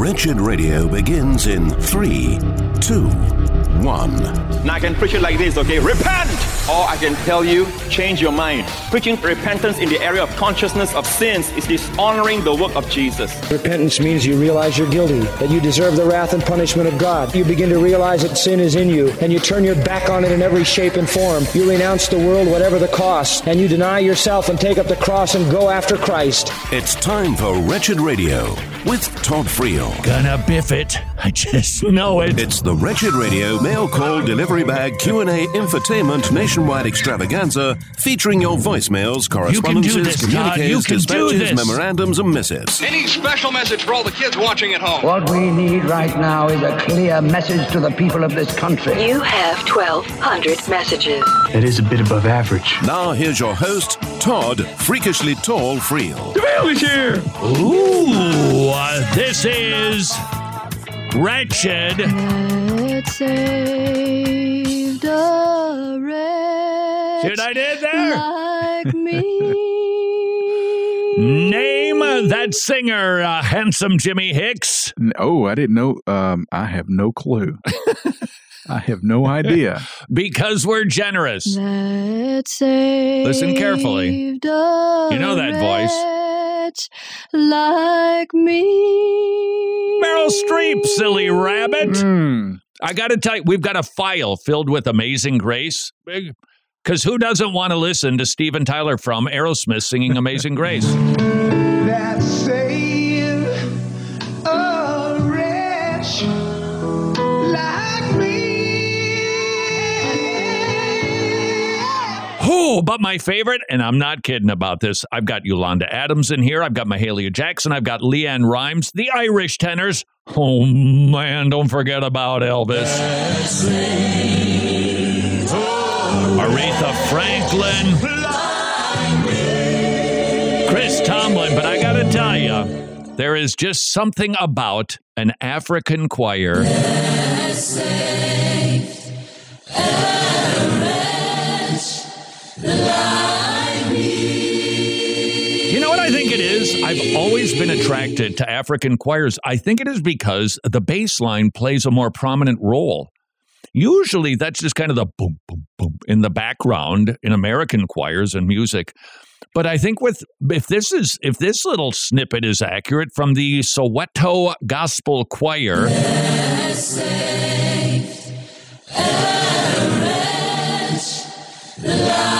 Wretched Radio begins in three, two, one. Now I can preach it like this, okay? Repent! Or I can tell you, change your mind. Preaching repentance in the area of consciousness of sins is dishonoring the work of Jesus. Repentance means you realize you're guilty, that you deserve the wrath and punishment of God. You begin to realize that sin is in you, and you turn your back on it in every shape and form. You renounce the world, whatever the cost, and you deny yourself and take up the cross and go after Christ. It's time for Wretched Radio with Todd Friel. Gonna biff it. I just know it. It's the Wretched Radio mail call delivery bag Q&A infotainment nationwide extravaganza featuring your voicemails, correspondences, this, Todd. You communiques, dispatches, memorandums, and missives. Any special message for all the kids watching at home? What we need right now is a clear message to the people of this country. You have 1,200 messages. That is a bit above average. Now here's your host, Todd Freakishly Tall Friel. The mail is here! Ooh, uh, this is Wretched. It saved a wretch See what I did there? like me. Name that singer, uh, handsome Jimmy Hicks. Oh, I didn't know. Um, I have no clue. I have no idea. Because we're generous. That saved Listen carefully. You know that voice. Wretch like me. Meryl Streep, silly rabbit. Hmm. I got to tell you, we've got a file filled with Amazing Grace. Because who doesn't want to listen to Steven Tyler from Aerosmith singing Amazing Grace? that save Oh, but my favorite, and I'm not kidding about this, I've got Yolanda Adams in here. I've got Mahalia Jackson. I've got LeAnn Rimes, the Irish tenors. Oh, man, don't forget about Elvis. Aretha Franklin. Chris Tomlin. But I got to tell you, there is just something about an African choir. I've always been attracted to African choirs. I think it is because the bass line plays a more prominent role. Usually that's just kind of the boom, boom, boom in the background in American choirs and music. But I think with if this is if this little snippet is accurate from the Soweto Gospel Choir, a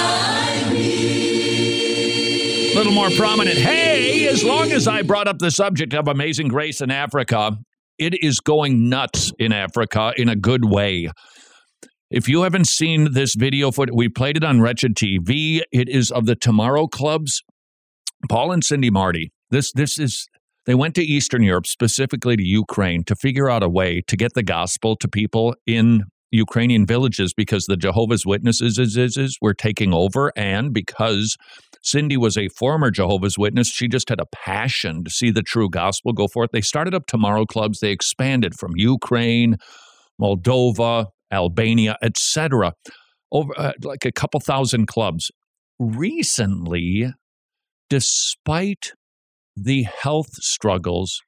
little more prominent. Hey, as long as I brought up the subject of Amazing Grace in Africa, it is going nuts in Africa in a good way. If you haven't seen this video footage, we played it on Wretched TV. It is of the Tomorrow Clubs. Paul and Cindy Marty. This this is they went to Eastern Europe, specifically to Ukraine, to figure out a way to get the gospel to people in Ukrainian villages because the Jehovah's Witnesses is, is, is, were taking over, and because Cindy was a former Jehovah's Witness, she just had a passion to see the true gospel go forth. They started up Tomorrow Clubs. They expanded from Ukraine, Moldova, Albania, etc. Over uh, like a couple thousand clubs. Recently, despite the health struggles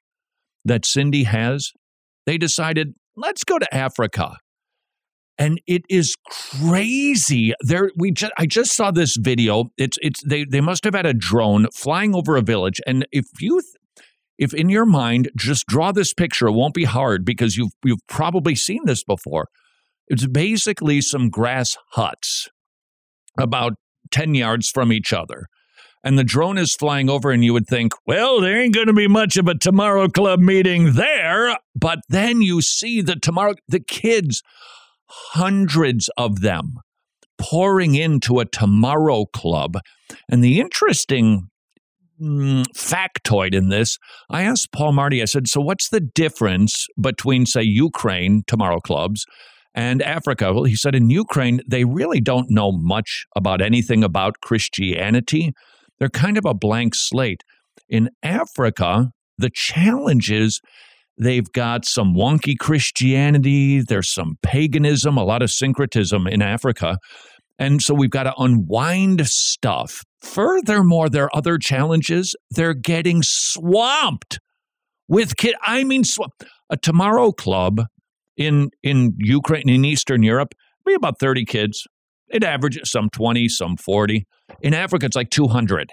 that Cindy has, they decided let's go to Africa. And it is crazy. There, we just I just saw this video. It's it's they they must have had a drone flying over a village. And if you th- if in your mind just draw this picture, it won't be hard because you've you've probably seen this before. It's basically some grass huts about 10 yards from each other. And the drone is flying over, and you would think, well, there ain't going to be much of a Tomorrow Club meeting there. But then you see the Tomorrow, the kids, hundreds of them pouring into a Tomorrow Club. And the interesting mm, factoid in this, I asked Paul Marty, I said, so what's the difference between, say, Ukraine Tomorrow Clubs and Africa? Well, he said in Ukraine, they really don't know much about anything about Christianity. They're kind of a blank slate. In Africa, the challenge is they've got some wonky Christianity, there's some paganism, a lot of syncretism in Africa. And so we've got to unwind stuff. Furthermore, there are other challenges. They're getting swamped with kid. I mean, sw- a tomorrow club in in Ukraine in Eastern Europe, be about thirty kids. It averages some twenty, some forty. In Africa, it's like two hundred.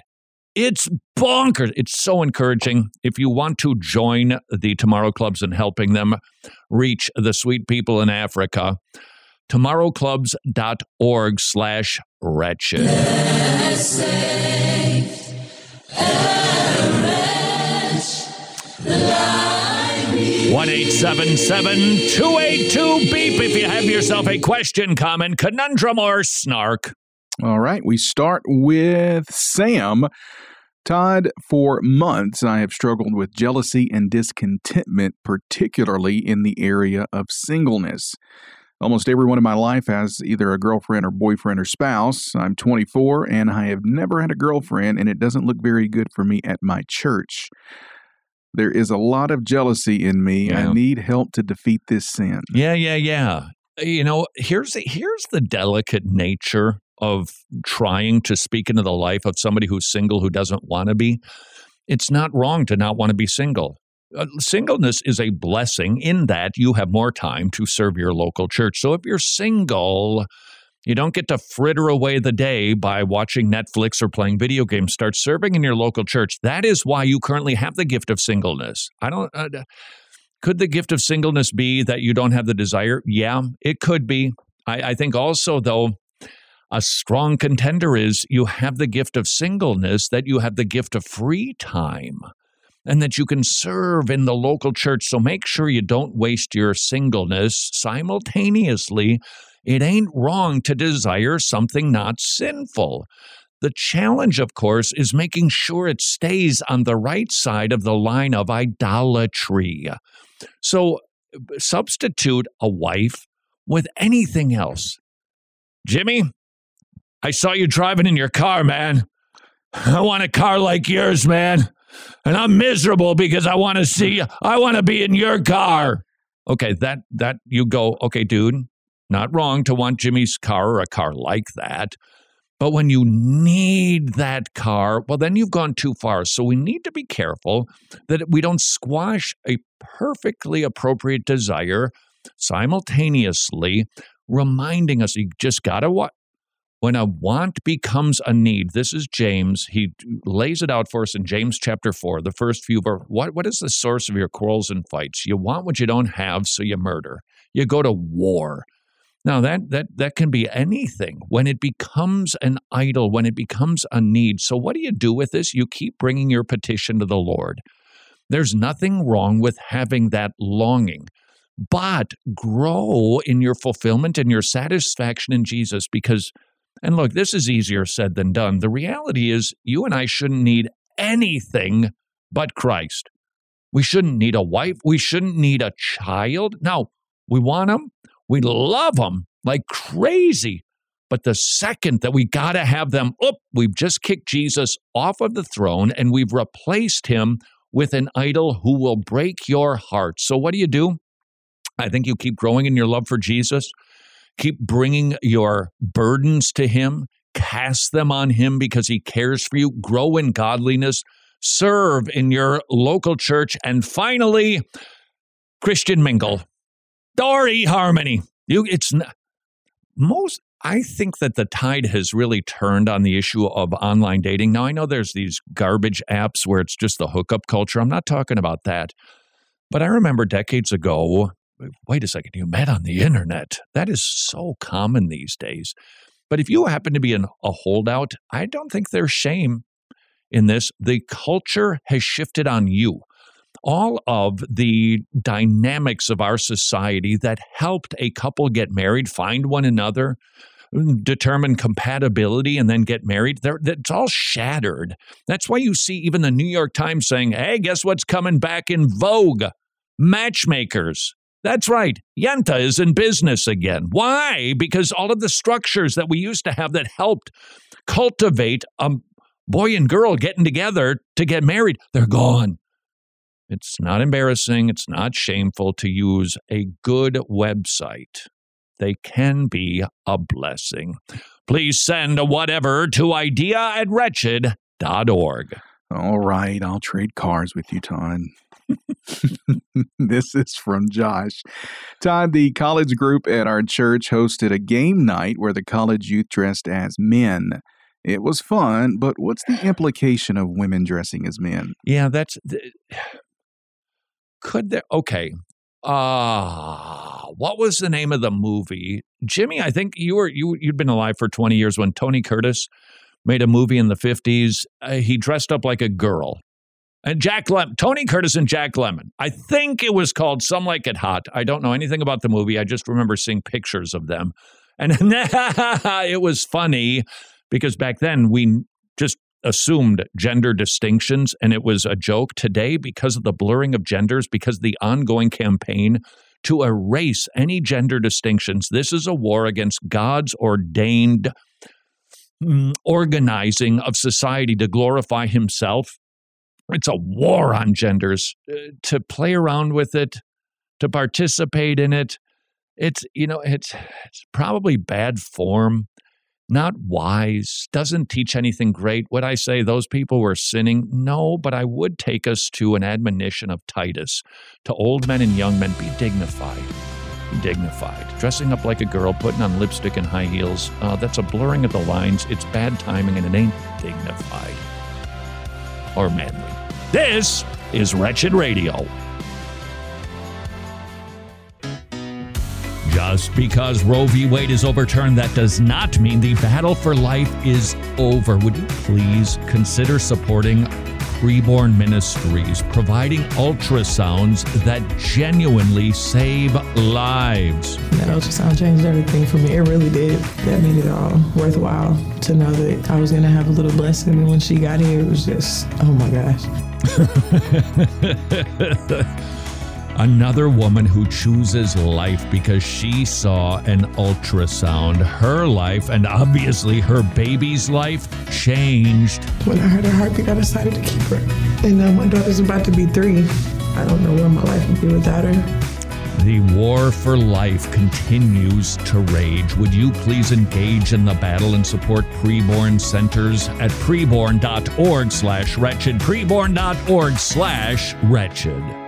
It's bonkers. It's so encouraging. If you want to join the Tomorrow Clubs and helping them reach the sweet people in Africa, tomorrowclubs.org slash wretched. One eight seven seven two eight two beep. If you have yourself a question, comment, conundrum, or snark. All right, we start with Sam. Todd, for months I have struggled with jealousy and discontentment, particularly in the area of singleness. Almost everyone in my life has either a girlfriend or boyfriend or spouse. I'm 24 and I have never had a girlfriend, and it doesn't look very good for me at my church. There is a lot of jealousy in me. Yeah. I need help to defeat this sin. Yeah, yeah, yeah. You know, here's here's the delicate nature of trying to speak into the life of somebody who's single who doesn't want to be. It's not wrong to not want to be single. Uh, singleness is a blessing in that you have more time to serve your local church. So if you're single, you don't get to fritter away the day by watching Netflix or playing video games. Start serving in your local church. That is why you currently have the gift of singleness. I don't. Uh, could the gift of singleness be that you don't have the desire? Yeah, it could be. I, I think also, though, a strong contender is you have the gift of singleness, that you have the gift of free time, and that you can serve in the local church. So make sure you don't waste your singleness simultaneously. It ain't wrong to desire something not sinful. The challenge, of course, is making sure it stays on the right side of the line of idolatry. So substitute a wife with anything else. Jimmy, I saw you driving in your car, man. I want a car like yours, man. And I'm miserable because I want to see I want to be in your car. Okay, that that you go, okay, dude, not wrong to want Jimmy's car or a car like that. But when you need that car, well, then you've gone too far. So we need to be careful that we don't squash a perfectly appropriate desire simultaneously, reminding us you just got to what? When a want becomes a need, this is James. He lays it out for us in James chapter 4, the first few. What, what is the source of your quarrels and fights? You want what you don't have, so you murder. You go to war. Now that that that can be anything when it becomes an idol, when it becomes a need. So what do you do with this? You keep bringing your petition to the Lord. There's nothing wrong with having that longing. But grow in your fulfillment and your satisfaction in Jesus because and look, this is easier said than done. The reality is you and I shouldn't need anything but Christ. We shouldn't need a wife, we shouldn't need a child. Now, we want them, we love them like crazy. But the second that we got to have them, up, we've just kicked Jesus off of the throne and we've replaced him with an idol who will break your heart. So, what do you do? I think you keep growing in your love for Jesus, keep bringing your burdens to him, cast them on him because he cares for you, grow in godliness, serve in your local church, and finally, Christian mingle. Dory Harmony. You, it's most. I think that the tide has really turned on the issue of online dating. Now I know there's these garbage apps where it's just the hookup culture. I'm not talking about that, but I remember decades ago. Wait a second, you met on the internet. That is so common these days. But if you happen to be an, a holdout, I don't think there's shame in this. The culture has shifted on you all of the dynamics of our society that helped a couple get married, find one another, mm, determine compatibility, and then get married, that's all shattered. That's why you see even the New York Times saying, hey, guess what's coming back in vogue? Matchmakers. That's right. Yenta is in business again. Why? Because all of the structures that we used to have that helped cultivate a boy and girl getting together to get married, they're gone. It's not embarrassing, it's not shameful to use a good website. They can be a blessing. Please send a whatever to idea at wretched.org. All right, I'll trade cars with you, Todd. this is from Josh. Todd, the college group at our church hosted a game night where the college youth dressed as men. It was fun, but what's the implication of women dressing as men? Yeah, that's. Could there. Okay. Ah, uh, what was the name of the movie? Jimmy, I think you were you you'd been alive for 20 years when Tony Curtis made a movie in the 50s. Uh, he dressed up like a girl. And Jack Lemmon, Tony Curtis and Jack Lemmon. I think it was called Some Like It Hot. I don't know anything about the movie. I just remember seeing pictures of them. And it was funny because back then we just assumed gender distinctions and it was a joke. Today, because of the blurring of genders, because of the ongoing campaign to erase any gender distinctions, this is a war against God's ordained mm, organizing of society to glorify himself. It's a war on genders. Uh, to play around with it, to participate in it, it's you know it's it's probably bad form not wise, doesn't teach anything great. Would I say those people were sinning? No, but I would take us to an admonition of Titus to old men and young men be dignified. Be dignified. Dressing up like a girl, putting on lipstick and high heels, uh, that's a blurring of the lines. It's bad timing and it ain't dignified or manly. This is Wretched Radio. Just because Roe v. Wade is overturned, that does not mean the battle for life is over. Would you please consider supporting Preborn Ministries, providing ultrasounds that genuinely save lives? That ultrasound changed everything for me. It really did. That made it all worthwhile to know that I was going to have a little blessing. And when she got here, it was just, oh my gosh. Another woman who chooses life because she saw an ultrasound. Her life, and obviously her baby's life, changed. When I heard her heartbeat, I decided to keep her. And now my daughter's about to be three. I don't know where my life would be without her. The war for life continues to rage. Would you please engage in the battle and support preborn centers at preborn.org slash wretched, preborn.org slash wretched.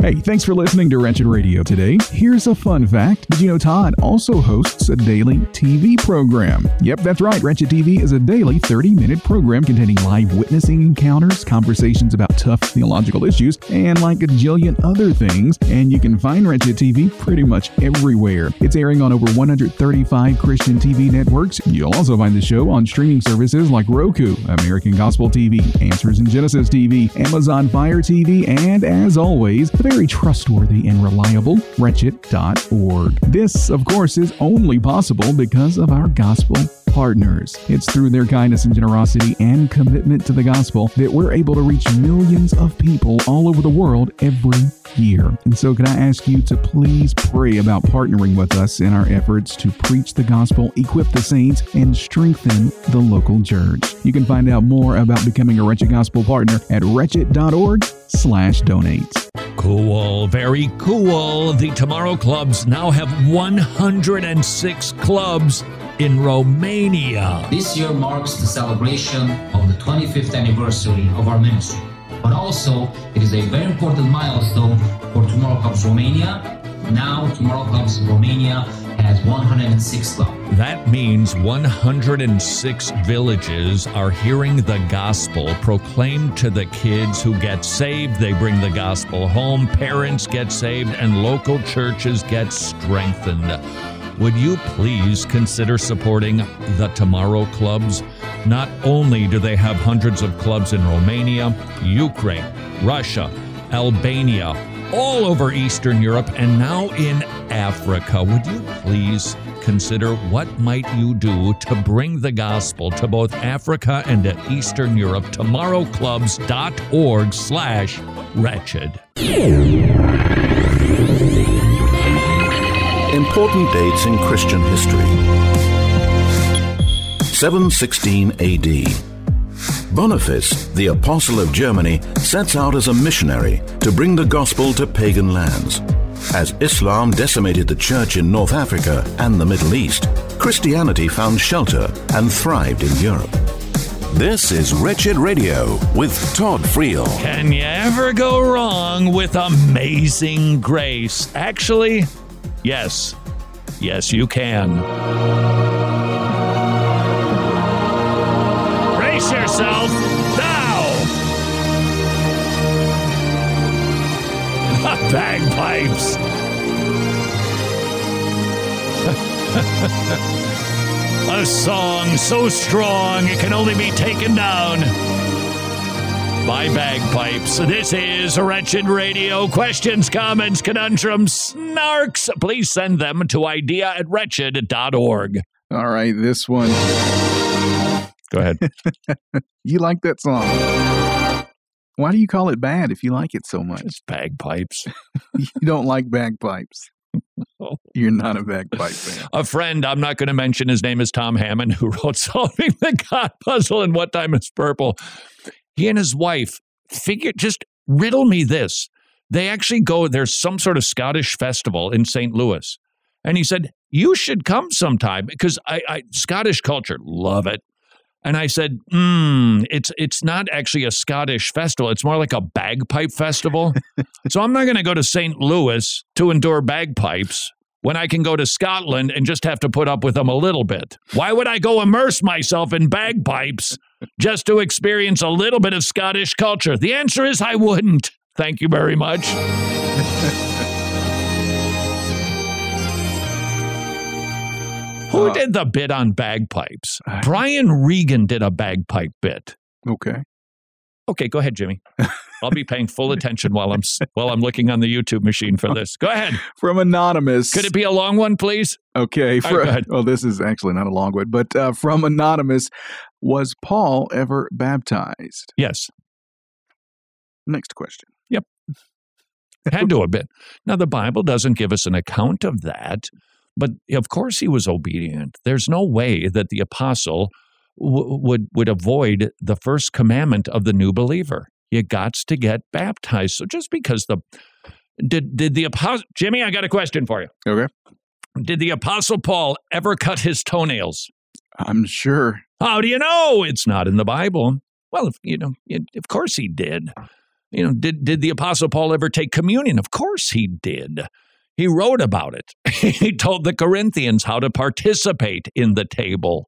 Hey, thanks for listening to Wretched Radio today. Here's a fun fact. Did you know Todd also hosts a daily TV program? Yep, that's right. Wretched TV is a daily 30 minute program containing live witnessing encounters, conversations about tough theological issues, and like a jillion other things. And you can find Wretched TV pretty much everywhere. It's airing on over 135 Christian TV networks. You'll also find the show on streaming services like Roku, American Gospel TV, Answers in Genesis TV, Amazon Fire TV, and as always, the very trustworthy and reliable wretched.org. This, of course, is only possible because of our gospel partners. It's through their kindness and generosity and commitment to the gospel that we're able to reach millions of people all over the world every year. And so, can I ask you to please pray about partnering with us in our efforts to preach the gospel, equip the saints, and strengthen the local church? You can find out more about becoming a Wretched Gospel partner at wretched.org slash donates. Cool, very cool. The Tomorrow Clubs now have 106 clubs in Romania. This year marks the celebration of the 25th anniversary of our ministry. But also, it is a very important milestone for Tomorrow Clubs Romania. Now, Tomorrow Clubs Romania has 106 clubs. That means 106 villages are hearing the gospel proclaimed to the kids who get saved. They bring the gospel home, parents get saved, and local churches get strengthened. Would you please consider supporting the Tomorrow Clubs? Not only do they have hundreds of clubs in Romania, Ukraine, Russia, Albania, all over Eastern Europe, and now in Africa. Would you please consider what might you do to bring the gospel to both Africa and to Eastern Europe? Tomorrowclubs.org slash wretched. Important dates in Christian history. 716 AD. Boniface, the Apostle of Germany, sets out as a missionary to bring the gospel to pagan lands. As Islam decimated the church in North Africa and the Middle East, Christianity found shelter and thrived in Europe. This is Wretched Radio with Todd Friel. Can you ever go wrong with amazing grace? Actually, yes. Yes, you can. Yourself now. Bagpipes. A song so strong it can only be taken down by bagpipes. This is Wretched Radio. Questions, comments, conundrums, snarks. Please send them to idea at wretched.org. All right, this one. Go ahead. you like that song. Why do you call it bad if you like it so much? It's bagpipes. you don't like bagpipes. You're not a bagpipe fan. A friend, I'm not going to mention his name is Tom Hammond, who wrote Solving the God Puzzle and What Time is Purple. He and his wife figure just riddle me this. They actually go, there's some sort of Scottish festival in St. Louis. And he said, You should come sometime because I, I Scottish culture, love it. And I said, mm, it's it's not actually a Scottish festival. It's more like a bagpipe festival. so I'm not going to go to St. Louis to endure bagpipes when I can go to Scotland and just have to put up with them a little bit. Why would I go immerse myself in bagpipes just to experience a little bit of Scottish culture? The answer is I wouldn't. Thank you very much. Who Uh, did the bit on bagpipes? Brian Regan did a bagpipe bit. Okay. Okay, go ahead, Jimmy. I'll be paying full attention while I'm while I'm looking on the YouTube machine for this. Go ahead. From Anonymous. Could it be a long one, please? Okay. For, right, well, this is actually not a long one, but uh, from Anonymous Was Paul ever baptized? Yes. Next question. Yep. Had to have been. Now, the Bible doesn't give us an account of that, but of course he was obedient. There's no way that the apostle w- would would avoid the first commandment of the new believer. You got to get baptized. So just because the did did the apostle Jimmy, I got a question for you. Okay. Did the apostle Paul ever cut his toenails? I'm sure. How do you know it's not in the Bible? Well, if, you know, it, of course he did. You know, did did the apostle Paul ever take communion? Of course he did. He wrote about it. he told the Corinthians how to participate in the table.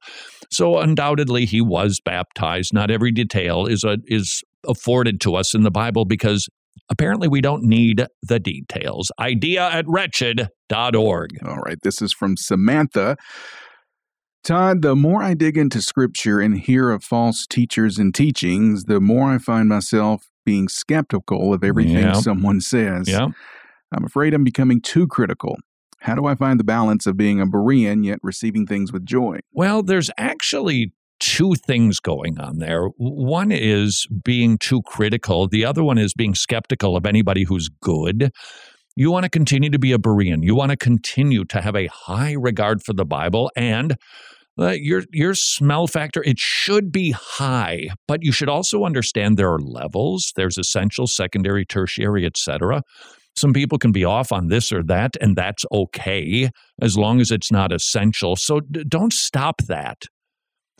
So undoubtedly he was baptized. Not every detail is a, is afforded to us in the Bible because apparently we don't need the details. Idea at wretched.org. All right. This is from Samantha. Todd, the more I dig into scripture and hear of false teachers and teachings, the more I find myself being skeptical of everything Yeah. someone says. Yeah. I'm afraid I'm becoming too critical. How do I find the balance of being a Berean yet receiving things with joy? Well, there's actually two things going on there. One is being too critical, the other one is being skeptical of anybody who's good. You want to continue to be a Berean. You want to continue to have a high regard for the Bible and uh, your your smell factor it should be high, but you should also understand there are levels. There's essential, secondary, tertiary, etc. Some people can be off on this or that, and that's okay as long as it's not essential. So d- don't stop that.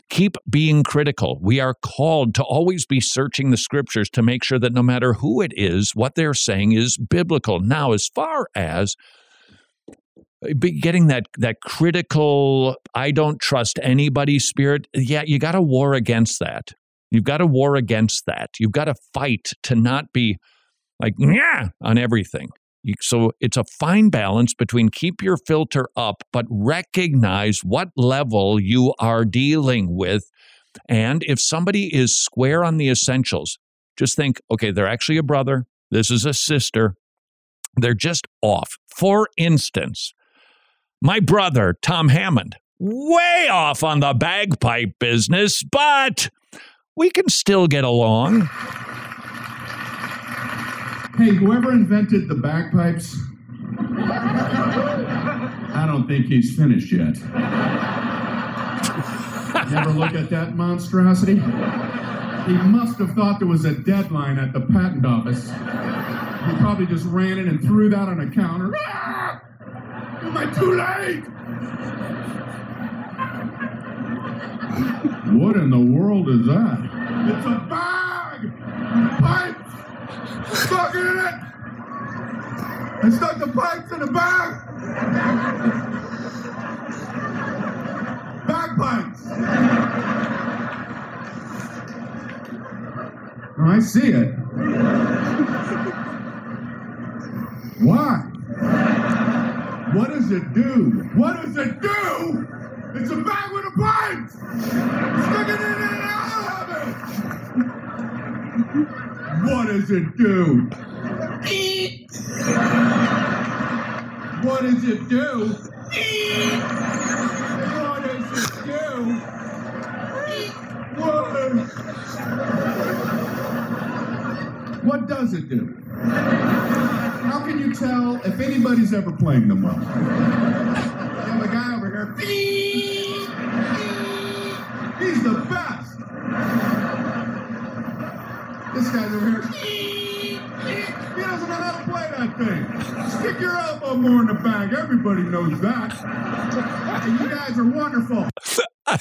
Keep being critical. We are called to always be searching the scriptures to make sure that no matter who it is, what they're saying is biblical. Now, as far as uh, be- getting that that critical, I don't trust anybody spirit, yeah, you got to war against that. You've got to war against that. You've got to fight to not be like yeah on everything. So it's a fine balance between keep your filter up, but recognize what level you are dealing with. And if somebody is square on the essentials, just think, okay, they're actually a brother. This is a sister. They're just off. For instance, my brother, Tom Hammond, way off on the bagpipe business, but we can still get along. Hey, whoever invented the bagpipes, I don't think he's finished yet. Never look at that monstrosity? He must have thought there was a deadline at the patent office. He probably just ran in and threw that on a counter. Ah! Am I too late? What in the world is that? It's a bag! Pipes! Stuck in it! I stuck the pipes in the bag! Bagpipes! Oh, I see it. Why? What does it do? What does it do? It's a bag with a pipe! Stick it in and out of it! What does it do? What does it do? What does it do? What? What does it do? How can you tell if anybody's ever playing them well? You have a guy over here. He's the best. This guy's over here. Beep, beep. He doesn't know how to play that thing. Stick your elbow more in the bag. Everybody knows that. And you guys are wonderful.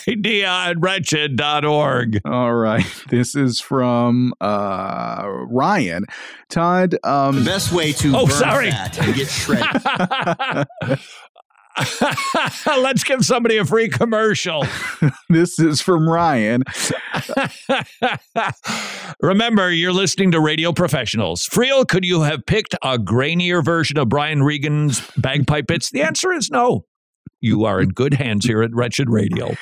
idea at wretched.org. All right. This is from uh, Ryan. Todd. Um, the best way to oh, burn sorry. fat and get shredded. Let's give somebody a free commercial. this is from Ryan. Remember, you're listening to radio professionals. Friel, could you have picked a grainier version of Brian Regan's bagpipe bits? The answer is no. You are in good hands here at Wretched Radio.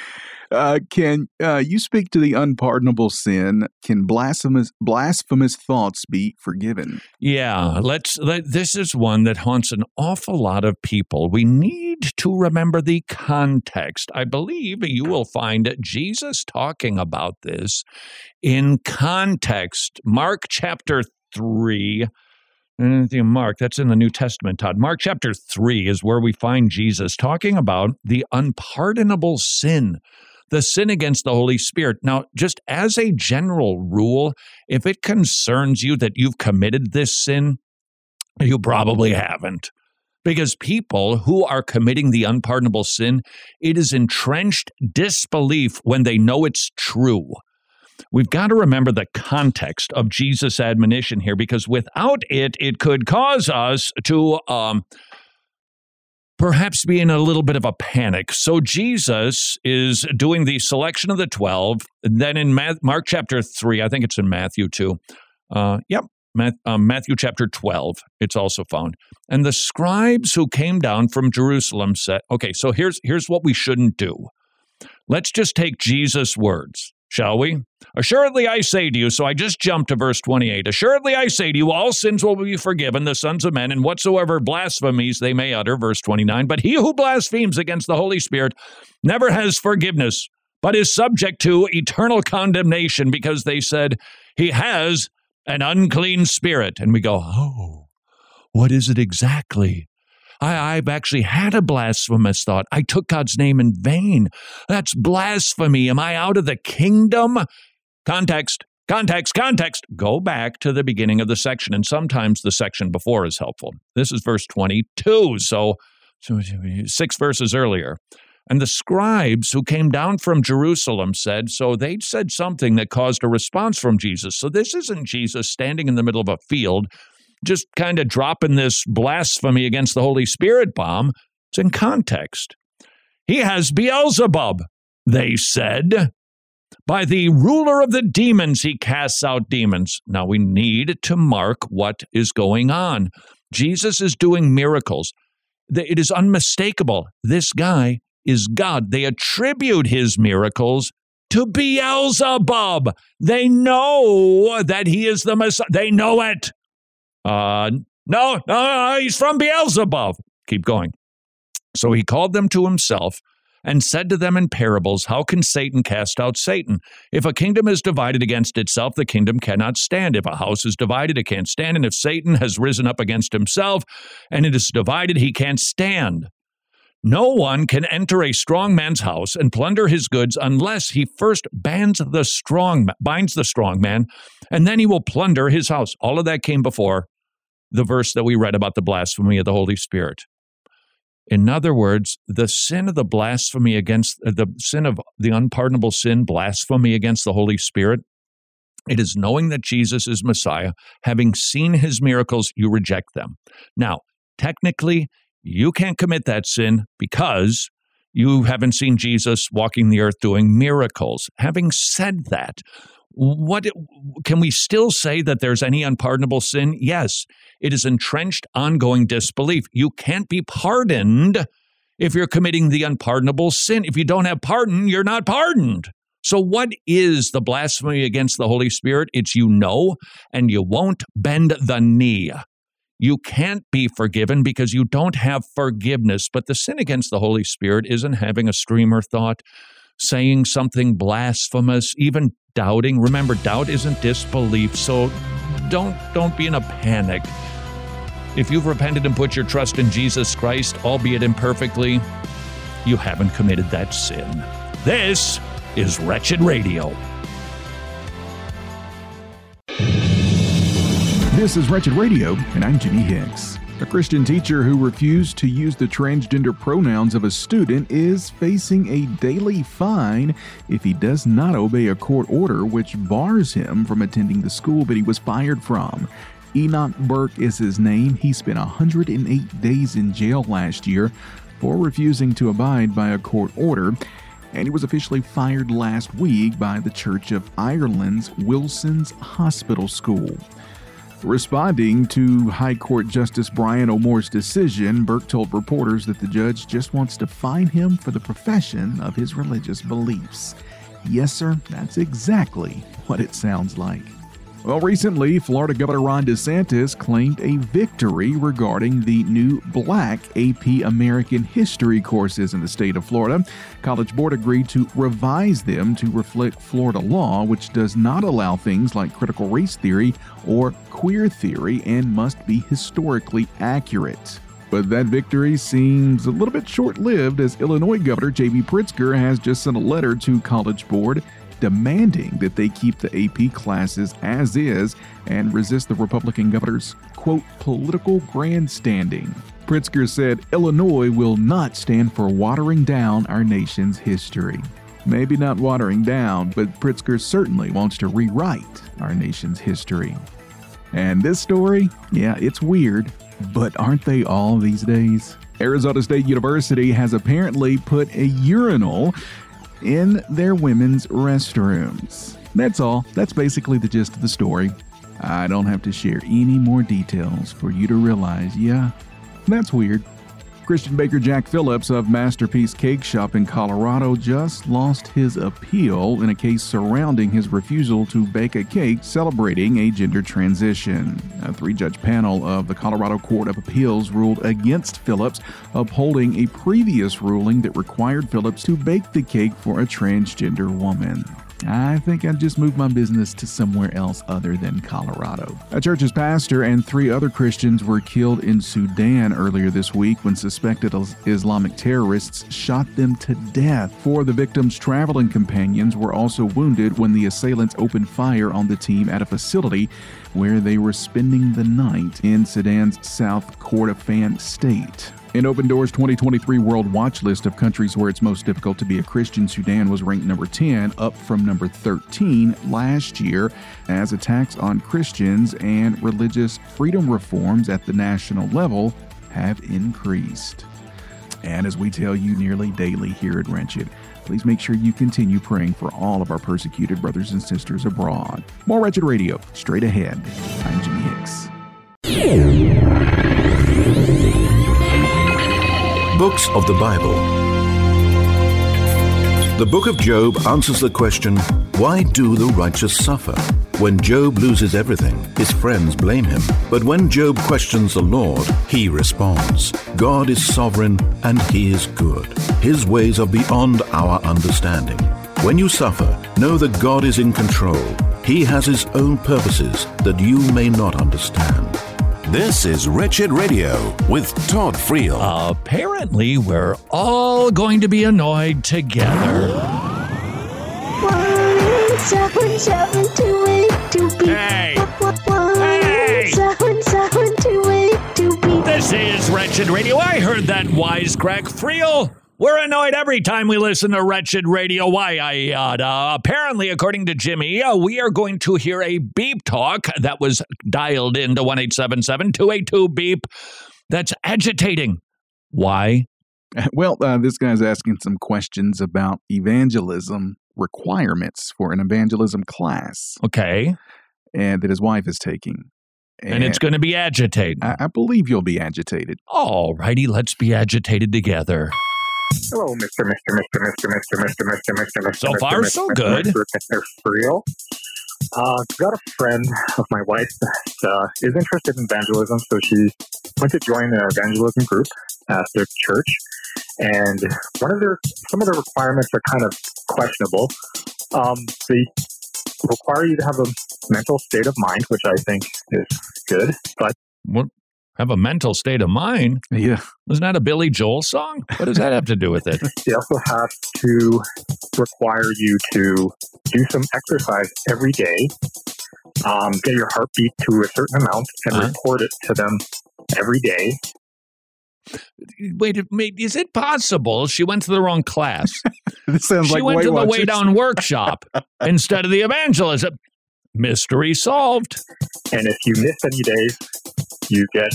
Uh, can uh, you speak to the unpardonable sin? Can blasphemous blasphemous thoughts be forgiven? Yeah, let's. Let, this is one that haunts an awful lot of people. We need to remember the context. I believe you will find Jesus talking about this in context. Mark chapter three. Mark, that's in the New Testament, Todd. Mark chapter 3 is where we find Jesus talking about the unpardonable sin, the sin against the Holy Spirit. Now, just as a general rule, if it concerns you that you've committed this sin, you probably haven't. Because people who are committing the unpardonable sin, it is entrenched disbelief when they know it's true. We've got to remember the context of Jesus' admonition here because without it, it could cause us to um, perhaps be in a little bit of a panic. So Jesus is doing the selection of the 12. Then in Mark chapter 3, I think it's in Matthew too. Uh, yep. Um, Matthew chapter 12, it's also found. And the scribes who came down from Jerusalem said, okay, so here's, here's what we shouldn't do. Let's just take Jesus' words shall we? Assuredly I say to you, so I just jumped to verse 28. Assuredly I say to you, all sins will be forgiven the sons of men, and whatsoever blasphemies they may utter. Verse 29. But he who blasphemes against the Holy Spirit never has forgiveness, but is subject to eternal condemnation, because they said, He has an unclean spirit. And we go, Oh, what is it exactly? I, have actually had a blasphemous thought. I took God's name in vain. That's blasphemy. Am I out of the kingdom? Context, context, context. Go back to the beginning of the section, and sometimes the section before is helpful. This is verse 22, so, so six verses earlier. And the scribes who came down from Jerusalem said, so they said something that caused a response from Jesus. So this isn't Jesus standing in the middle of a field just kind of dropping this blasphemy against the Holy Spirit bomb. It's in context. He has Beelzebub, they said. By the ruler of the demons, he casts out demons. Now we need to mark what is going on. Jesus is doing miracles. It is unmistakable. This guy is God. They attribute his miracles to Beelzebub. They know that he is the Messiah. They know it. Uh, no, no, no, he's from Beelzebub. Keep going. So he called them to himself and said to them in parables, How can Satan cast out Satan? If a kingdom is divided against itself, the kingdom cannot stand. If a house is divided, it can't stand. And if Satan has risen up against himself and it is divided, he can't stand. No one can enter a strong man's house and plunder his goods unless he first bands the strong, binds the strong man, and then he will plunder his house. All of that came before the verse that we read about the blasphemy of the Holy Spirit. In other words, the sin of the blasphemy against uh, the sin of the unpardonable sin, blasphemy against the Holy Spirit, it is knowing that Jesus is Messiah, having seen his miracles, you reject them. Now, technically, you can't commit that sin because you haven't seen Jesus walking the earth doing miracles. Having said that, what can we still say that there's any unpardonable sin? Yes, it is entrenched ongoing disbelief. You can't be pardoned if you're committing the unpardonable sin. If you don't have pardon, you're not pardoned. So, what is the blasphemy against the Holy Spirit? It's you know, and you won't bend the knee. You can't be forgiven because you don't have forgiveness. But the sin against the Holy Spirit isn't having a streamer thought, saying something blasphemous, even doubting. Remember, doubt isn't disbelief. So don't don't be in a panic. If you've repented and put your trust in Jesus Christ, albeit imperfectly, you haven't committed that sin. This is Wretched Radio. This is Wretched Radio, and I'm Jimmy Hicks. A Christian teacher who refused to use the transgender pronouns of a student is facing a daily fine if he does not obey a court order which bars him from attending the school that he was fired from. Enoch Burke is his name. He spent 108 days in jail last year for refusing to abide by a court order, and he was officially fired last week by the Church of Ireland's Wilson's Hospital School. Responding to High Court Justice Brian O'Moore's decision, Burke told reporters that the judge just wants to fine him for the profession of his religious beliefs. Yes, sir, that's exactly what it sounds like. Well, recently, Florida Governor Ron DeSantis claimed a victory regarding the new black AP American History courses in the state of Florida. College Board agreed to revise them to reflect Florida law, which does not allow things like critical race theory or queer theory and must be historically accurate. But that victory seems a little bit short lived as Illinois Governor J.B. Pritzker has just sent a letter to College Board demanding that they keep the AP classes as is and resist the Republican governor's, quote, political grandstanding. Pritzker said Illinois will not stand for watering down our nation's history. Maybe not watering down, but Pritzker certainly wants to rewrite our nation's history. And this story, yeah, it's weird, but aren't they all these days? Arizona State University has apparently put a urinal in their women's restrooms. That's all. That's basically the gist of the story. I don't have to share any more details for you to realize, yeah, that's weird. Christian baker Jack Phillips of Masterpiece Cake Shop in Colorado just lost his appeal in a case surrounding his refusal to bake a cake celebrating a gender transition. A three judge panel of the Colorado Court of Appeals ruled against Phillips, upholding a previous ruling that required Phillips to bake the cake for a transgender woman. I think I'd just move my business to somewhere else other than Colorado. A church's pastor and three other Christians were killed in Sudan earlier this week when suspected Islamic terrorists shot them to death. Four of the victims' traveling companions were also wounded when the assailants opened fire on the team at a facility where they were spending the night in Sudan's South Kordofan state. In Open Doors 2023 World Watch list of countries where it's most difficult to be a Christian, Sudan was ranked number 10, up from number 13 last year, as attacks on Christians and religious freedom reforms at the national level have increased. And as we tell you nearly daily here at Wretched, please make sure you continue praying for all of our persecuted brothers and sisters abroad. More Wretched Radio, straight ahead. I'm Jimmy Hicks. Books of the Bible. The book of Job answers the question why do the righteous suffer? When Job loses everything, his friends blame him. But when Job questions the Lord, he responds God is sovereign and he is good. His ways are beyond our understanding. When you suffer, know that God is in control. He has his own purposes that you may not understand. This is Wretched Radio with Todd Friel. Apparently, we're all going to be annoyed together. One, seven, seven, two, eight, two, B. Hey! One, Hey! seven, seven, two, eight, two, B. This is Wretched Wretched Radio. I heard that wisecrack. Friel, we're annoyed every time we listen to Wretched Radio. Why, I, uh, apparently, according to Jimmy, uh, we are going to hear a beep talk that was dialed into 1 282 beep that's agitating. Why? Well, uh, this guy's asking some questions about evangelism requirements for an evangelism class. Okay. And that his wife is taking. And, it's going to be agitating. I, I believe you'll be agitated. All righty, let's be agitated together. Hello, Mr. Mr. Mr. Mr. Mr. Mr. Mr. Mr. Mr. So far, so good. Mr. Real. Uh, got a friend of my wife that uh, is interested in evangelism, so she went to join their evangelism group at their church. And one of their some of the requirements are kind of questionable. Um, they require you to have a mental state of mind, which I think is good, but What? Have a mental state of mind? Yeah. Isn't that a Billy Joel song? What does that have to do with it? They also have to require you to do some exercise every day, um, get your heartbeat to a certain amount, and Uh-huh. report it to them every day. Wait, wait, is it possible she went to the wrong class? this sounds she like went Weight to the Watchers. Way Down workshop instead of the evangelism. Mystery solved. And if you miss any days, you get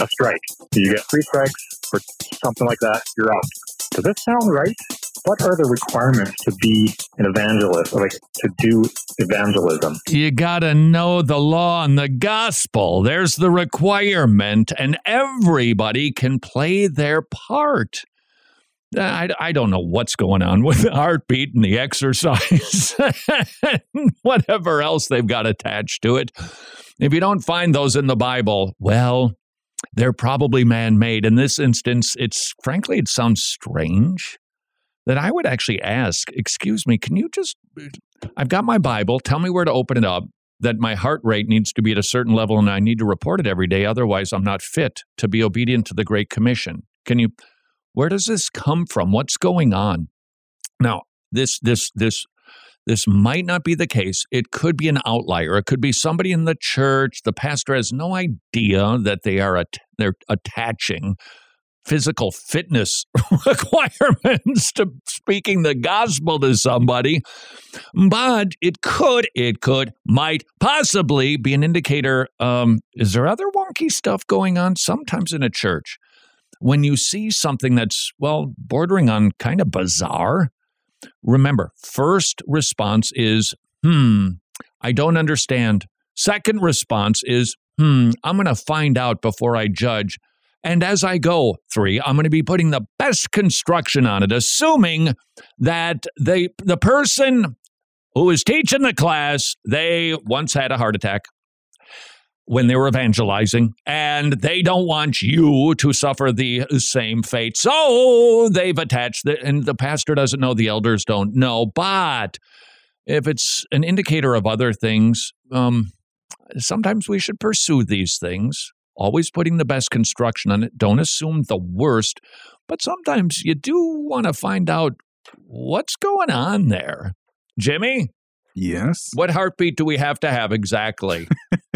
a strike. You get three strikes or something like that. You're out. Does that sound right? What are the requirements to be an evangelist, like to do evangelism? You got to know the law and the gospel. There's the requirement, and everybody can play their part. I, I don't know what's going on with the heartbeat and the exercise, and whatever else they've got attached to it. If you don't find those in the Bible, well, they're probably man made. In this instance, it's frankly, it sounds strange that I would actually ask, Excuse me, can you just, I've got my Bible, tell me where to open it up, that my heart rate needs to be at a certain level and I need to report it every day. Otherwise, I'm not fit to be obedient to the Great Commission. Can you, where does this come from? What's going on? Now, this, this, this, this might not be the case. It could be an outlier. It could be somebody in the church. The pastor has no idea that they are at, they're attaching physical fitness requirements to speaking the gospel to somebody. But it could, it could, might possibly be an indicator. Um, is there other wonky stuff going on? Sometimes in a church, when you see something that's, well, bordering on kind of bizarre, remember, first response is, hmm, I don't understand. Second response is, hmm, I'm going to find out before I judge. And as I go, three, I'm going to be putting the best construction on it, assuming that they, the person who is teaching the class, they once had a heart attack when they were evangelizing, and they don't want you to suffer the same fate. So they've attached the, and the pastor doesn't know, the elders don't know. But if it's an indicator of other things, um, sometimes we should pursue these things always putting the best construction on it. Don't assume the worst, but sometimes you do want to find out what's going on there. Jimmy? Yes. What heartbeat do we have to have exactly?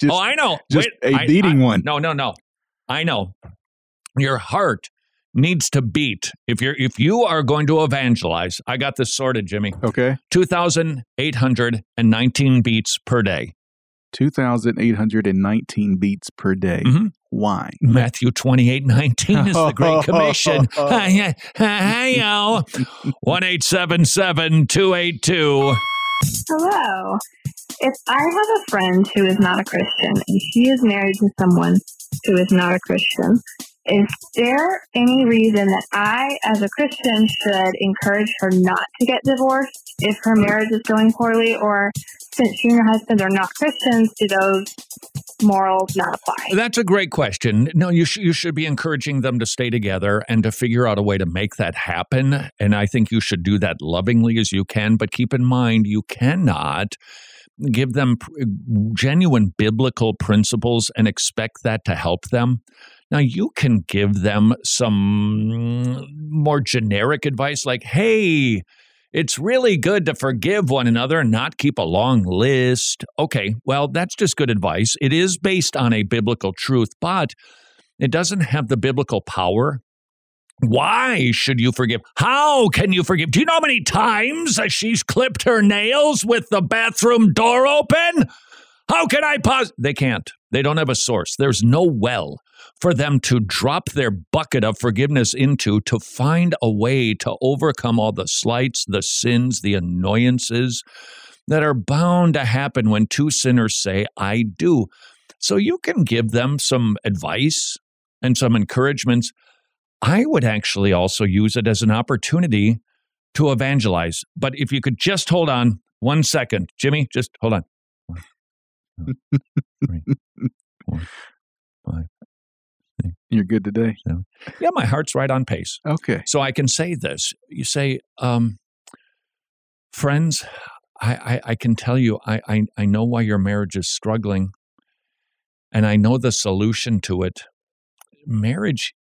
Just- oh, I know. just Wait, a I- beating I- one. No, no, no. I know. Your heart needs to beat. If you're if you are going to evangelize, I got this sorted, Jimmy. Okay. 2,819 beats per day. 2,819 beats per day. Mhm. Why? Matthew 28 19 is the Great Commission. Hi, hi, yo. 1 282. Hello. If I have a friend who is not a Christian and she is married to someone who is not a Christian, is there any reason that I, as a Christian, should encourage her not to get divorced if her marriage is going poorly? Or since she and her husband are not Christians, do those morals not apply? That's a great question. No, you, sh- you should be encouraging them to stay together and to figure out a way to make that happen. And I think you should do that lovingly as you can. But keep in mind, you cannot give them genuine biblical principles and expect that to help them. Now, you can give them some more generic advice like, hey, it's really good to forgive one another and not keep a long list. Okay, well, that's just good advice. It is based on a biblical truth, but it doesn't have the biblical power. Why should you forgive? How can you forgive? Do you know how many times she's clipped her nails with the bathroom door open? How can I pause? They can't. They don't have a source. There's no well for them to drop their bucket of forgiveness into to find a way to overcome all the slights, the sins, the annoyances that are bound to happen when two sinners say, I do. So you can give them some advice and some encouragements. I would actually also use it as an opportunity to evangelize. But if you could just hold on one second, Jimmy, just hold on. One, two, three, four, You're good today. Yeah, my heart's right on pace. Okay. So I can say this. You say, um, friends, I, I, I can tell you, I, I, I know why your marriage is struggling, and I know the solution to it. Marriage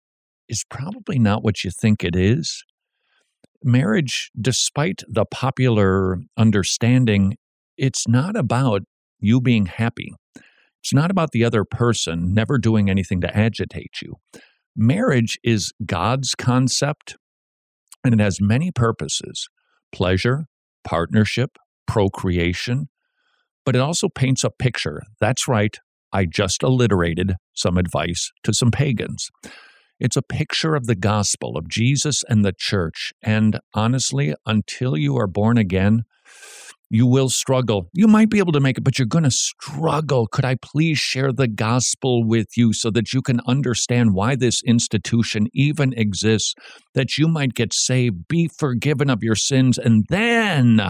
is probably not what you think it is. Marriage, despite the popular understanding, it's not about you being happy. It's not about the other person never doing anything to agitate you. Marriage is God's concept, and it has many purposes pleasure, partnership, procreation, but it also paints a picture. That's right, I just alliterated some advice to some pagans. It's a picture of the gospel, of Jesus and the church. And honestly, until you are born again, you will struggle. You might be able to make it, but you're going to struggle. Could I please share the gospel with you so that you can understand why this institution even exists, that you might get saved, be forgiven of your sins, and then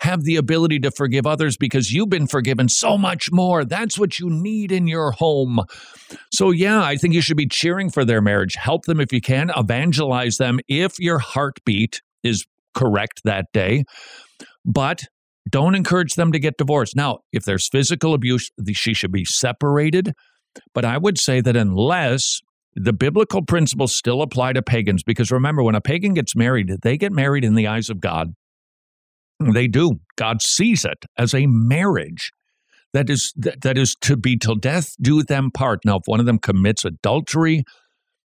have the ability to forgive others because you've been forgiven so much more? That's what you need in your home. So, yeah, I think you should be cheering for their marriage. Help them if you can, evangelize them if your heartbeat is correct that day. But don't encourage them to get divorced. Now, if there's physical abuse, she should be separated. But I would say that unless the biblical principles still apply to pagans, because remember, when a pagan gets married, they get married in the eyes of God. They do. God sees it as a marriage that is that, that is to be till death do them part. Now, if one of them commits adultery,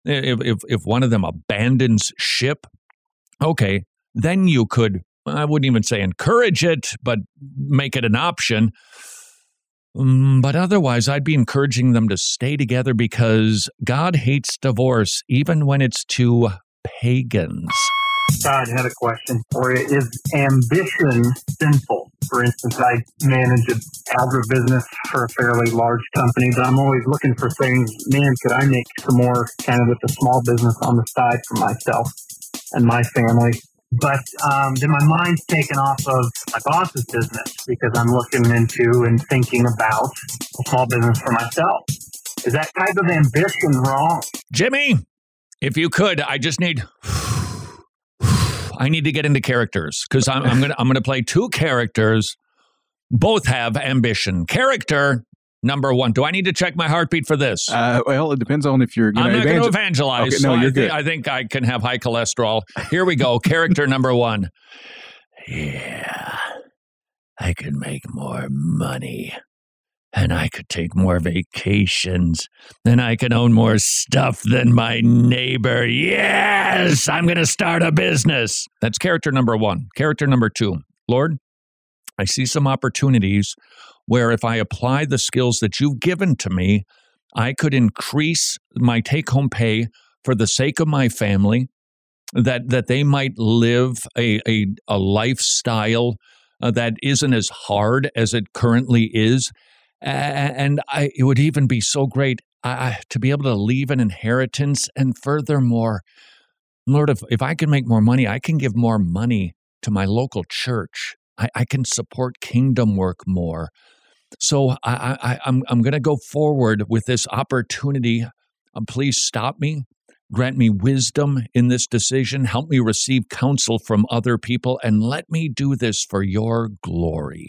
if if, if one of them abandons ship, okay, then you could I wouldn't even say encourage it, but make it an option. Mm, But otherwise, I'd be encouraging them to stay together because God hates divorce, even when it's to pagans. Todd had a question for you. Is ambition sinful? For instance, I manage an agribusiness for a fairly large company, but I'm always looking for things. Man, could I make some more kind of with a small business on the side for myself and my family? But um, then my mind's taken off of my boss's business because I'm looking into and thinking about a small business for myself. Is that type of ambition wrong? Jimmy, if you could, I just need. I need to get into characters because I'm, I'm gonna I'm gonna play two characters. Both have ambition. Character number one. Do I need to check my heartbeat for this? Uh, well, it depends on if you're I'm not going to evangelize. Okay, no, I you're thi- good. I think I can have high cholesterol. Here we go. Character number one. Yeah, I could make more money. And I could take more vacations. And I can own more stuff than my neighbor. Yes, I'm going to start a business. That's character number one. Character number two. Lord, I see some opportunities where if I apply the skills that you've given to me, I could increase my take home pay for the sake of my family, that, that they might live a, a, a lifestyle uh, that isn't as hard as it currently is. And I, it would even be so great uh, to be able to leave an inheritance. And furthermore, Lord, if, if I can make more money, I can give more money to my local church. I, I can support kingdom work more. So I, I, I'm, I'm going to go forward with this opportunity. Uh, please stop me. Grant me wisdom in this decision. Help me receive counsel from other people and let me do this for your glory.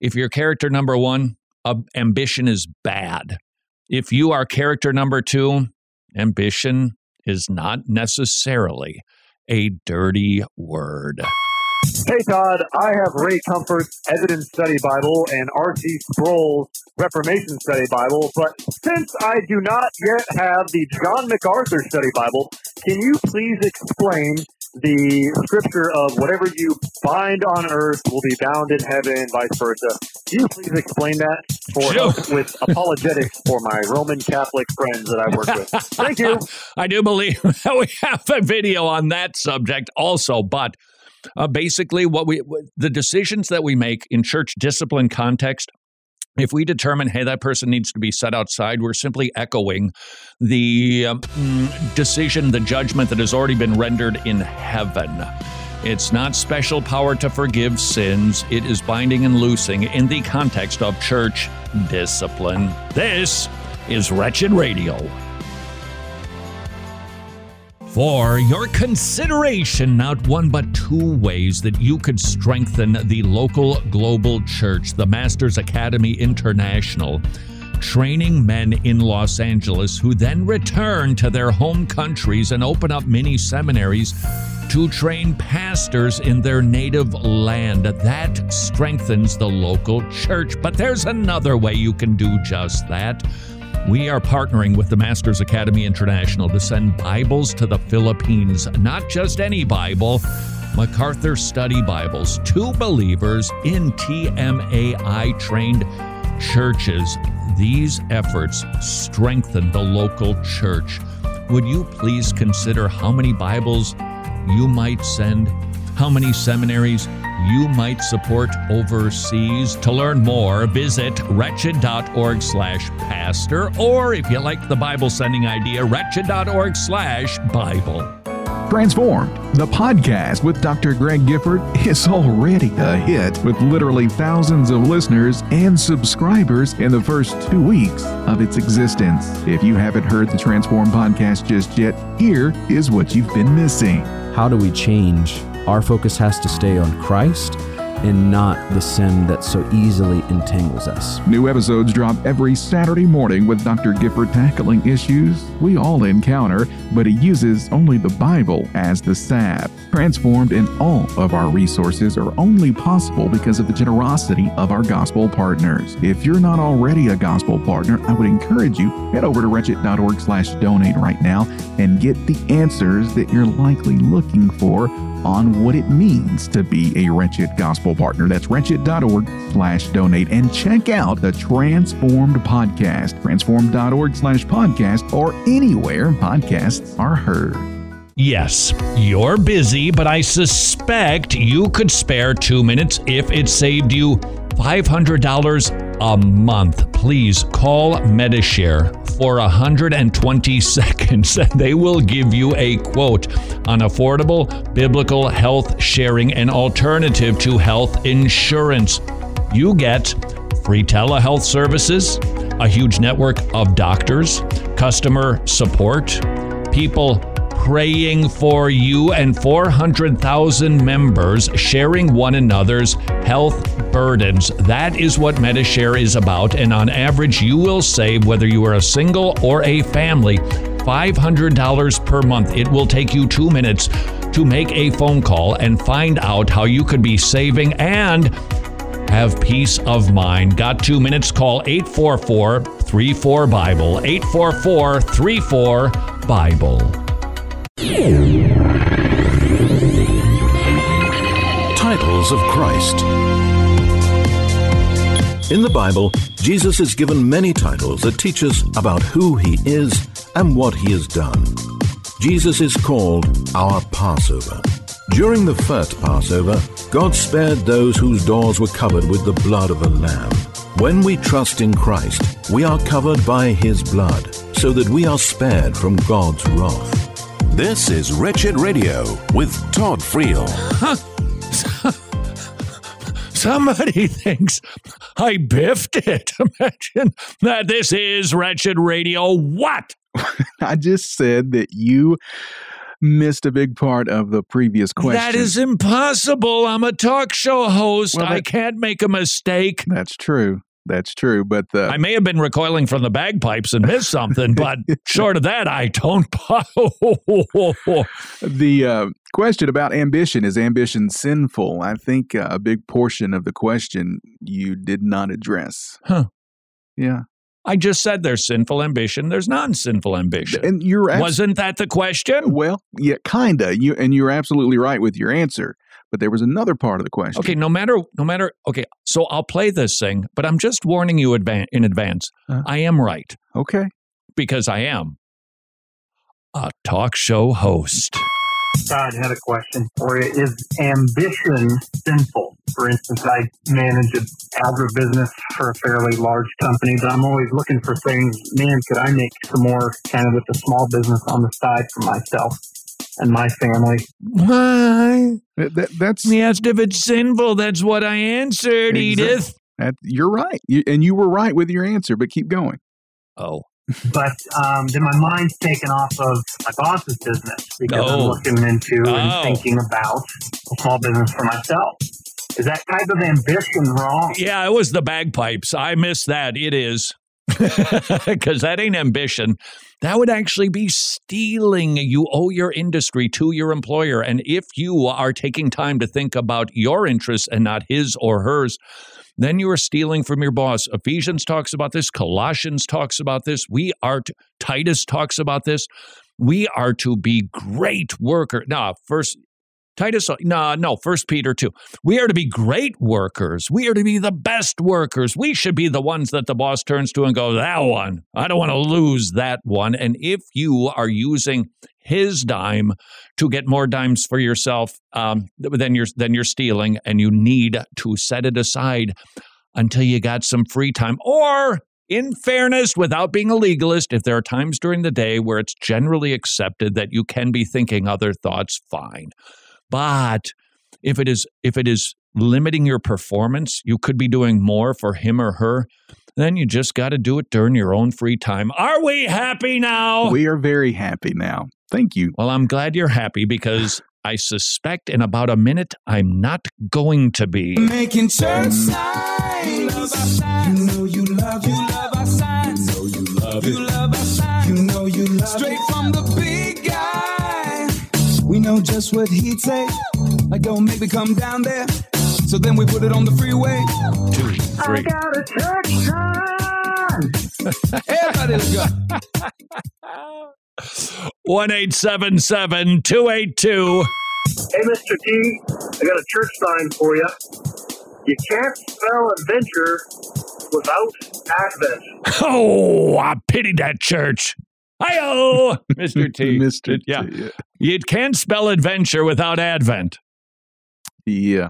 If you're character number one, uh, ambition is bad. If you are character number two, ambition is not necessarily a dirty word. Hey Todd, I have Ray Comfort's Evidence Study Bible and R.C. Sproul's Reformation Study Bible, but since I do not yet have the John MacArthur Study Bible, can you please explain the scripture of whatever you bind on earth will be bound in heaven vice versa? Can you please explain that for Sure. with apologetics for my Roman Catholic friends that I work with? Thank you. I do believe that we have a video on that subject also, but uh, basically, what we the decisions that we make in church discipline context. If we determine, hey, that person needs to be set outside, we're simply echoing the um, decision, the judgment that has already been rendered in heaven. It's not special power to forgive sins, it is binding and loosing in the context of church discipline. This is Wretched Radio. For your consideration, not one but two ways that you could strengthen the local global church, the Masters Academy International, training men in Los Angeles who then return to their home countries and open up mini seminaries to train pastors in their native land. That strengthens the local church. But there's another way you can do just that. We are partnering with the Masters Academy International to send Bibles to the Philippines. Not just any Bible, MacArthur Study Bibles to believers in TMAI trained churches. These efforts strengthen the local church. Would you please consider how many Bibles you might send? How many seminaries you might support overseas? To learn more, visit wretched.org slash pastor, or if you like the Bible sending idea, wretched.org slash Bible. Transformed, the podcast with Dr. Greg Gifford is already a hit with literally thousands of listeners and subscribers in the first two weeks of its existence. If you haven't heard the Transform podcast just yet, here is what you've been missing. How do we change? Our focus has to stay on Christ and not the sin that so easily entangles us. New episodes drop every Saturday morning with Dr. Gifford tackling issues we all encounter, but he uses only the Bible as the salve. Transformed in all of our resources are only possible because of the generosity of our gospel partners. If you're not already a gospel partner, I would encourage you head over to wretched.org slash donate right now and get the answers that you're likely looking for on what it means to be a Wretched Gospel Partner. That's wretched.org slash donate and check out the Transformed Podcast, transformed.org slash podcast, or anywhere podcasts are heard. Yes, you're busy, but I suspect you could spare two minutes if it saved you $500 a month. Please call Medishare for 120 seconds they will give you a quote on affordable biblical health sharing and alternative to health insurance. You get free telehealth services, a huge network of doctors, customer support, people praying for you, and 400,000 members sharing one another's health burdens. That is what Medishare is about. And on average, you will save, whether you are a single or a family, $500 per month. It will take you two minutes to make a phone call and find out how you could be saving and have peace of mind. Got two minutes? Call 844 34 Bible. 844 34 Bible. Titles of Christ. In the Bible, Jesus is given many titles that teach us about who he is and what he has done. Jesus is called our Passover. During the first Passover, God spared those whose doors were covered with the blood of a lamb. When we trust in Christ, we are covered by his blood, so that we are spared from God's wrath. This is Wretched Radio with Todd Friel. Somebody thinks I biffed it. Imagine that this is Wretched Radio. What? I just said that you missed a big part of the previous question. That is impossible. I'm a talk show host. Well, I can't make a mistake. That's true. That's true, but uh, I may have been recoiling from the bagpipes and missed something, but short of that, I don't. the uh, question about ambition is ambition sinful? I think uh, a big portion of the question you did not address. Huh. Yeah. I just said there's sinful ambition. There's non-sinful ambition. And you're abs- wasn't that the question? Well, yeah, kinda. You and you're absolutely right with your answer. But there was another part of the question. Okay, no matter, no matter. Okay, so I'll play this thing, but I'm just warning you advan- in advance. Uh, I am right okay. because I am a talk show host. Todd had a question for you. Is ambition sinful? For instance, I manage an agribusiness for a fairly large company, but I'm always looking for things. Man, could I make some more kind of with a small business on the side for myself and my family? Why? That, that- that's He asked if it's sinful. That's what I answered, Exact- Edith. that, you're right, you, and you were right with your answer. But keep going. Oh, But um, then my mind's taken off of my boss's business because I'm Oh. looking into Oh. and thinking about a small business for myself. Is that type of ambition wrong? yeah, it was the bagpipes. I miss that. It is because that ain't ambition. That would actually be stealing. You owe your industry to your employer. And if you are taking time to think about your interests and not his or hers, then you are stealing from your boss. Ephesians talks about this. Colossians talks about this. We are, Titus talks about this. We are to be great worker. Now, first, Titus, no, no, First Peter 2. We are to be great workers. We are to be the best workers. We should be the ones that the boss turns to and goes, that one. I don't want to lose that one. And if you are using his dime to get more dimes for yourself, um, then you're then you're stealing, and you need to set it aside until you got some free time. Or, in fairness, without being a legalist, if there are times during the day where it's generally accepted that you can be thinking other thoughts, fine. But if it is if it is limiting your performance, you could be doing more for him or her. Then you just got to do it during your own free time. Are we happy now? We are very happy now. Thank you. Well, I'm glad you're happy because I suspect in about a minute I'm not going to be. Making church signs. You know you love, you love our signs. You know you love it. You love our signs. You know you love Straight from the big guy. We know just what he'd say. Like, don't make me come down there. So then we put it on the freeway. Two, three. I got a church sign. Everybody, let's go. 1 282. Hey, Mr. T, I got a church sign for you. You can't spell adventure without Advent. Oh, I pity that church. Hi-oh, Mr. T. Mr. Yeah. T, yeah. You can't spell adventure without Advent. Yeah.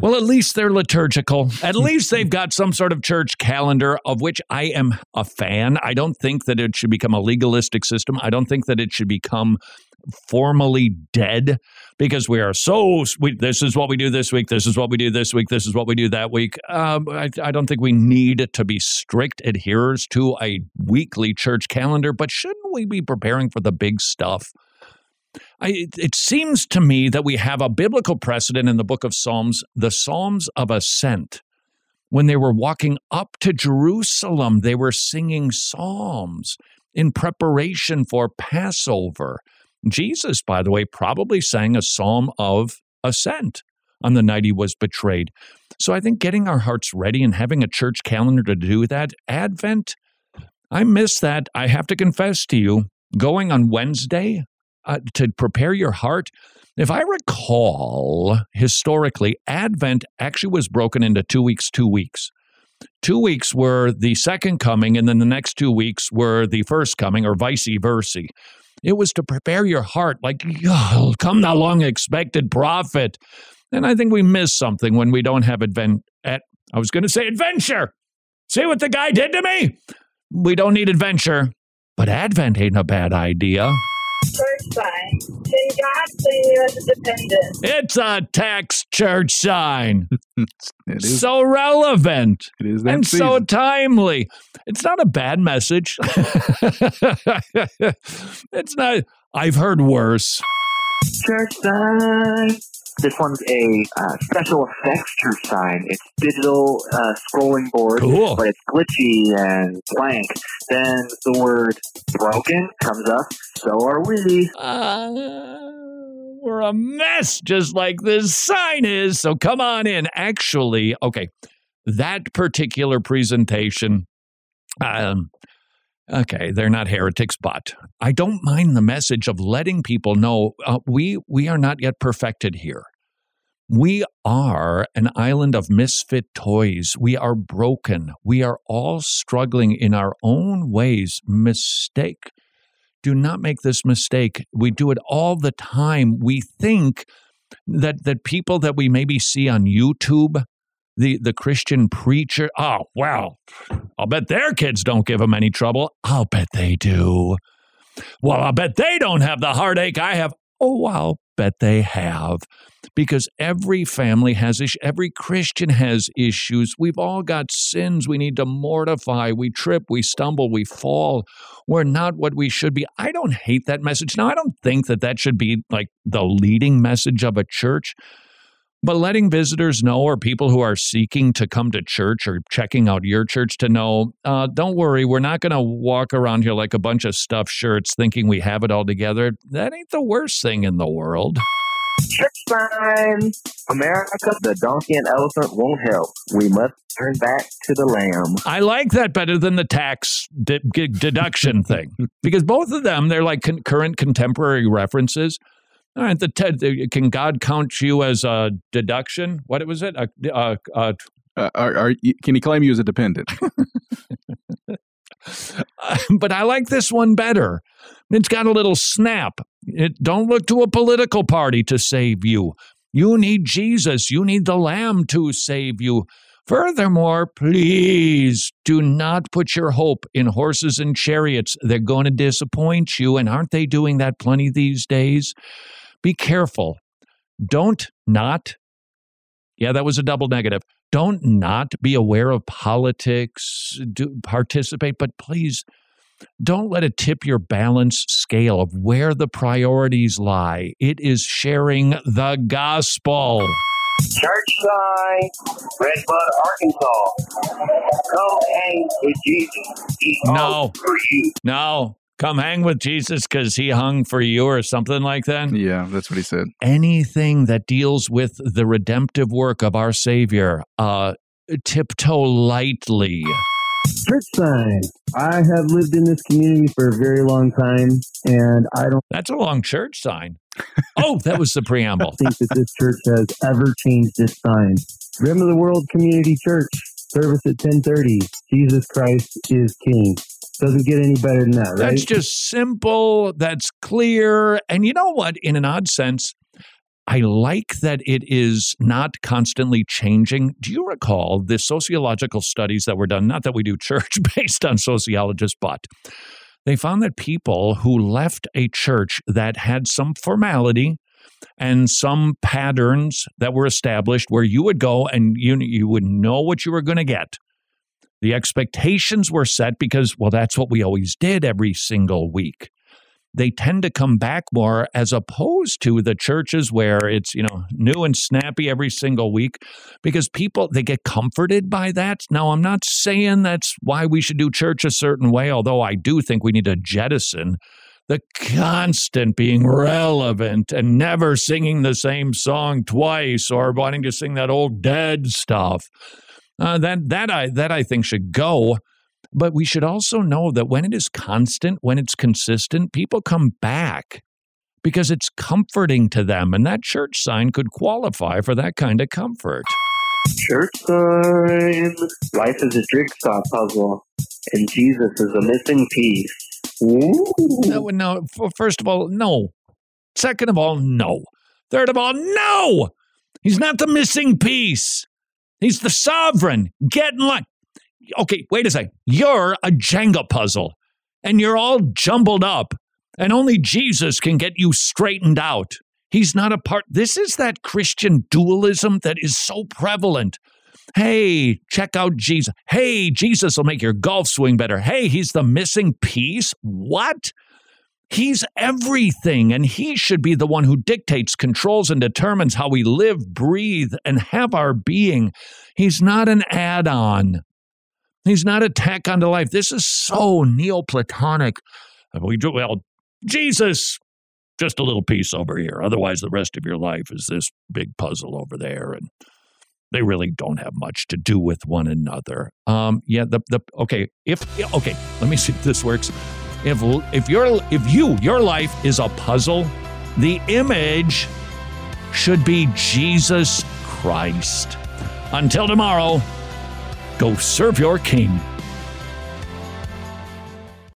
Well, at least they're liturgical. At mm. least they've got some sort of church calendar, of which I am a fan. I don't think that it should become a legalistic system. I don't think that it should become formally dead because we are so we, this is what we do this week this is what we do this week this is what we do that week um, I, I don't think we need to be strict adherers to a weekly church calendar but shouldn't we be preparing for the big stuff I, it, it seems to me that we have a biblical precedent in the book of Psalms, the Psalms of Ascent. When they were walking up to Jerusalem, they were singing psalms in preparation for Passover. Jesus, by the way, probably sang a psalm of ascent on the night he was betrayed. So I think getting our hearts ready and having a church calendar to do that, Advent, I miss that. I have to confess to you, going on Wednesday, uh, to prepare your heart. If I recall, historically, Advent actually was broken into two weeks, two weeks. Two weeks were the second coming, and then the next two weeks were the first coming, or vice versa. It was to prepare your heart, like, "Oh, come thou long expected prophet. And I think we miss something when we don't have advent. At, eh, I was going to say adventure. See what the guy did to me? We don't need adventure, but Advent ain't a bad idea. Church sign. Can God see you as a dependent? It's a tax church sign. It is. so relevant It is that and so timely. It's not a bad message. it's not. I've heard worse. Church sign. This one's a uh, special effects church sign. It's digital uh, scrolling board, Cool. but it's glitchy and blank. Then the word broken comes up. So are we. We're a mess, just like this sign is. So come on in. Actually, okay, that particular presentation, um, okay, they're not heretics, but I don't mind the message of letting people know uh, we we are not yet perfected here. We are an island of misfit toys. We are broken. We are all struggling in our own ways. Mistake do not make this mistake. We do it all the time. We think that that people that we maybe see on YouTube, the the Christian preacher, oh well, I'll bet their kids don't give them any trouble. I'll bet they do. Well, I'll bet they don't have the heartache I have. Oh, I'll bet they have. Because every family has issues. Every Christian has issues. We've all got sins we need to mortify. We trip, we stumble, we fall. We're not what we should be. I don't hate that message. Now, I don't think that that should be like the leading message of a church. But letting visitors know or people who are seeking to come to church or checking out your church to know, uh, don't worry, we're not going to walk around here like a bunch of stuffed shirts thinking we have it all together. That ain't the worst thing in the world. Church sign. America, the donkey and elephant won't help. We must turn back to the lamb. I like that better than the tax de- deduction thing because both of them, they're like con- current contemporary references. All right, the, te- can God count you as a deduction? What was it? A, a, a, Uh, are, are, can he claim you as a dependent? but I like this one better. It's got a little snap. It, don't look to a political party to save you. You need Jesus. You need the Lamb to save you. Furthermore, please do not put your hope in horses and chariots. They're going to disappoint you, and aren't they doing that plenty these days? Be careful. Don't not, yeah, that was a double negative. Don't not be aware of politics, do, participate, but please don't let it tip your balance scale of where the priorities lie. It is sharing the gospel. Church sign, Red Bud, Arkansas. Come hang with Jesus. He No. for you. No, come hang with Jesus because he hung for you or something like that. Yeah, that's what he said. Anything that deals with the redemptive work of our Savior, uh, tiptoe lightly. Church sign. I have lived in this community for a very long time, and I don't That's a long church sign. Oh, that was the preamble. think that this church has ever changed its sign. Rim of the World Community Church, service at 1030. Jesus Christ is King. Doesn't get any better than that, right? That's just simple. That's clear. And you know what? In an odd sense, I like that it is not constantly changing. Do you recall the sociological studies that were done? Not that we do church based on sociologists, but they found that people who left a church that had some formality and some patterns that were established where you would go and you, you would know what you were going to get. The expectations were set because, well, that's what we always did every single week. They tend to come back more as opposed to the churches where it's, you know, new and snappy every single week because people, they get comforted by that. Now, I'm not saying that's why we should do church a certain way, although I do think we need to jettison the constant being relevant and never singing the same song twice or wanting to sing that old dead stuff. Uh, that that I that I think should go. But we should also know that when it is constant, when it's consistent, people come back because it's comforting to them, and that church sign could qualify for that kind of comfort. Church sign. Life is a jigsaw puzzle, and Jesus is a missing piece. Ooh. No, no. First of all, no. Second of all, no. Third of all, no. He's not the missing piece. He's the sovereign. Get in line. Okay, wait a second. You're a Jenga puzzle, and you're all jumbled up, and only Jesus can get you straightened out. He's not a part. This is that Christian dualism that is so prevalent. Hey, check out Jesus. Hey, Jesus will make your golf swing better. Hey, he's the missing piece. What? He's everything, and He should be the one who dictates, controls, and determines how we live, breathe, and have our being. He's not an add on. He's not a tack onto life. This is so Neoplatonic. We do, well, Jesus, just a little piece over here. Otherwise, the rest of your life is this big puzzle over there. And they really don't have much to do with one another. Um, yeah, the, the, okay, if, okay, let me see if this works. If, if your if you your life is a puzzle, the image should be Jesus Christ. Until tomorrow, go serve your king.